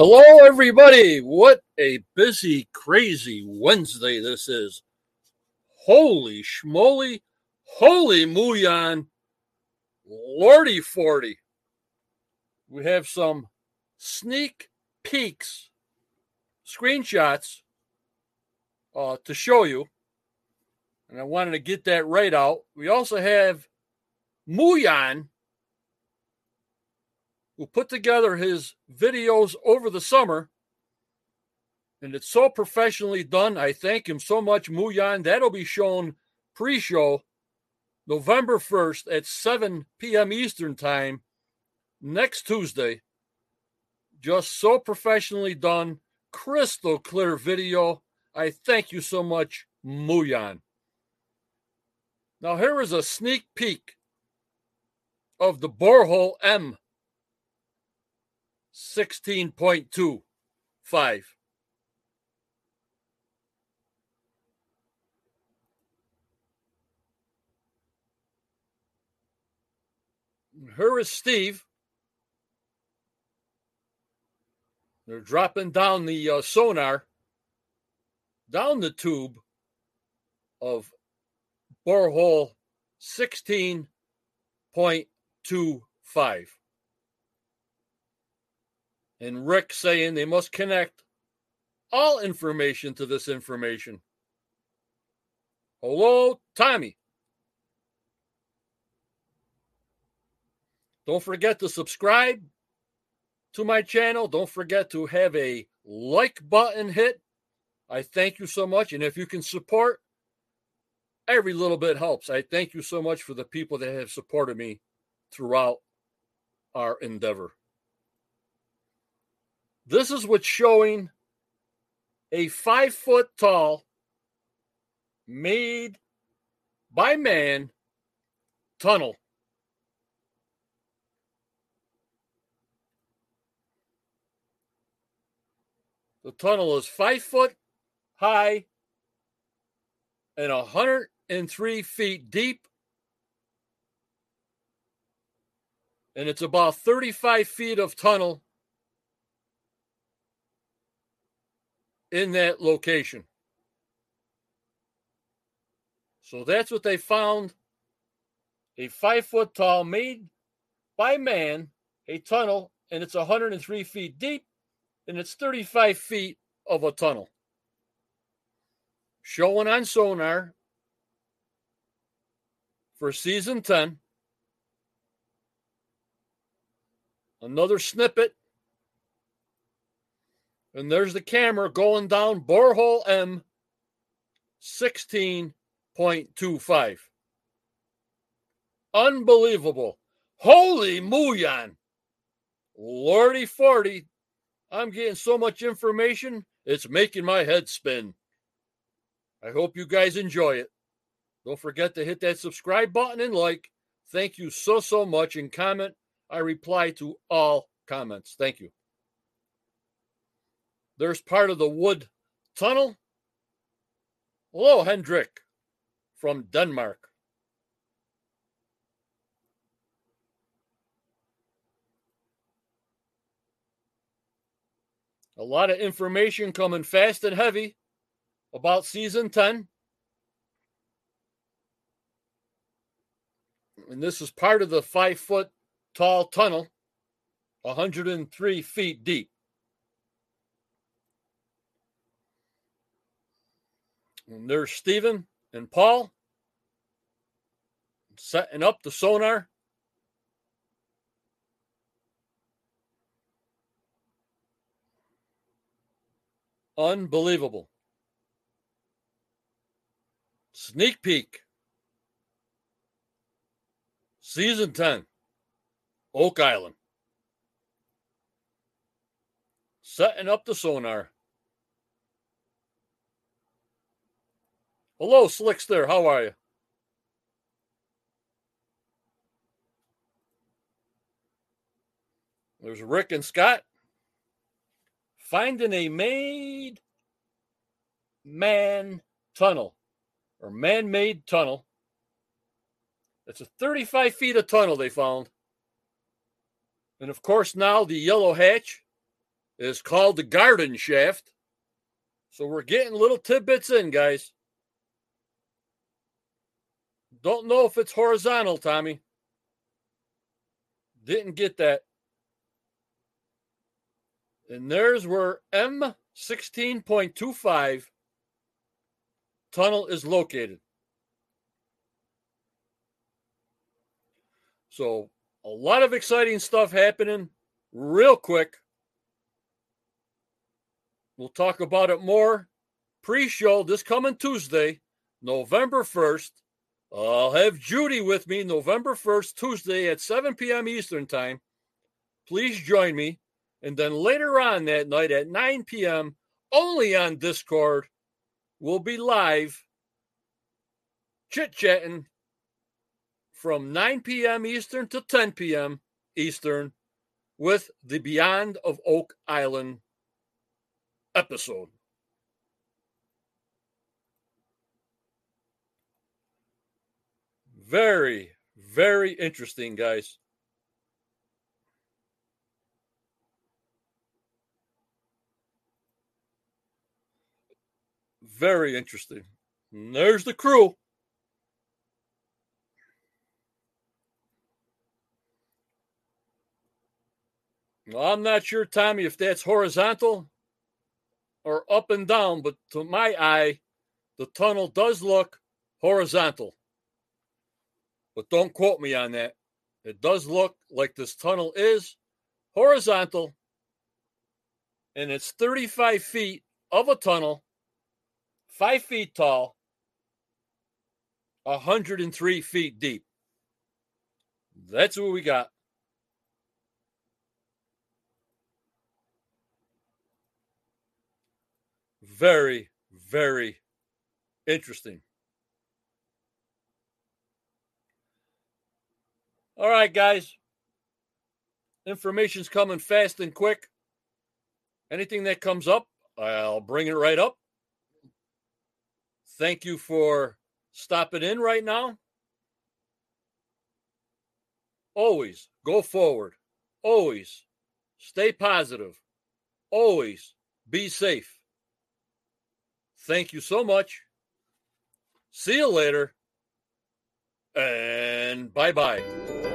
Hello, everybody. What a busy, crazy Wednesday this is. Holy schmoly, holy Muyan, lordy forty. We have some sneak peeks, screenshots uh, to show you. And I wanted to get that right out. We also have Muyan, who put together his videos over the summer. And it's so professionally done. I thank him so much, Muyan. That'll be shown pre show November 1st at 7 p.m. Eastern Time next Tuesday. Just so professionally done, crystal clear video. I thank you so much, Muyan. Now, here is a sneak peek of the borehole M 16.25. Here is Steve. They're dropping down the uh, sonar down the tube of borehole 16.25 and Rick saying they must connect all information to this information. Hello, Tommy. Don't forget to subscribe to my channel. Don't forget to have a like button hit. I thank you so much. And if you can support, every little bit helps. I thank you so much for the people that have supported me throughout our endeavor. This is what's showing a five foot tall, made by man tunnel. The tunnel is five foot high and 103 feet deep. And it's about 35 feet of tunnel in that location. So that's what they found a five foot tall, made by man, a tunnel, and it's 103 feet deep, and it's 35 feet of a tunnel. Showing on sonar for season 10. Another snippet and there's the camera going down borehole M 16.25. Unbelievable. Holy Muyan. Lordy 40. I'm getting so much information, it's making my head spin. I hope you guys enjoy it. Don't forget to hit that subscribe button and like. Thank you so, so much. And comment. I reply to all comments. Thank you. There's part of the wood tunnel. Hello, Hendrik from Denmark. A lot of information coming fast and heavy about season 10. And this is part of the five foot tall tunnel, 103 feet deep. And there's Stephen and Paul setting up the sonar. Unbelievable. Sneak peek. Season 10. Oak Island. Setting up the sonar. Hello, Slickster. How are you? There's Rick and Scott finding a made man tunnel or man made tunnel. It's a 35 feet of tunnel they found. And of course, now the yellow hatch is called the garden shaft. So we're getting little tidbits in, guys. Don't know if it's horizontal, Tommy. Didn't get that. And there's where M16.25 tunnel is located. So, a lot of exciting stuff happening real quick. We'll talk about it more pre show this coming Tuesday, November 1st. I'll have Judy with me November 1st, Tuesday at 7 p.m. Eastern Time. Please join me. And then later on that night at 9 p.m., only on Discord, we'll be live chit chatting from 9 p.m. Eastern to 10 p.m. Eastern with the Beyond of Oak Island episode. Very, very interesting, guys. Very interesting. And there's the crew. Well, I'm not sure, Tommy, if that's horizontal or up and down, but to my eye, the tunnel does look horizontal. But don't quote me on that. It does look like this tunnel is horizontal and it's 35 feet of a tunnel, five feet tall, 103 feet deep. That's what we got. Very, very interesting. All right, guys. Information's coming fast and quick. Anything that comes up, I'll bring it right up. Thank you for stopping in right now. Always go forward. Always stay positive. Always be safe. Thank you so much. See you later. And bye bye.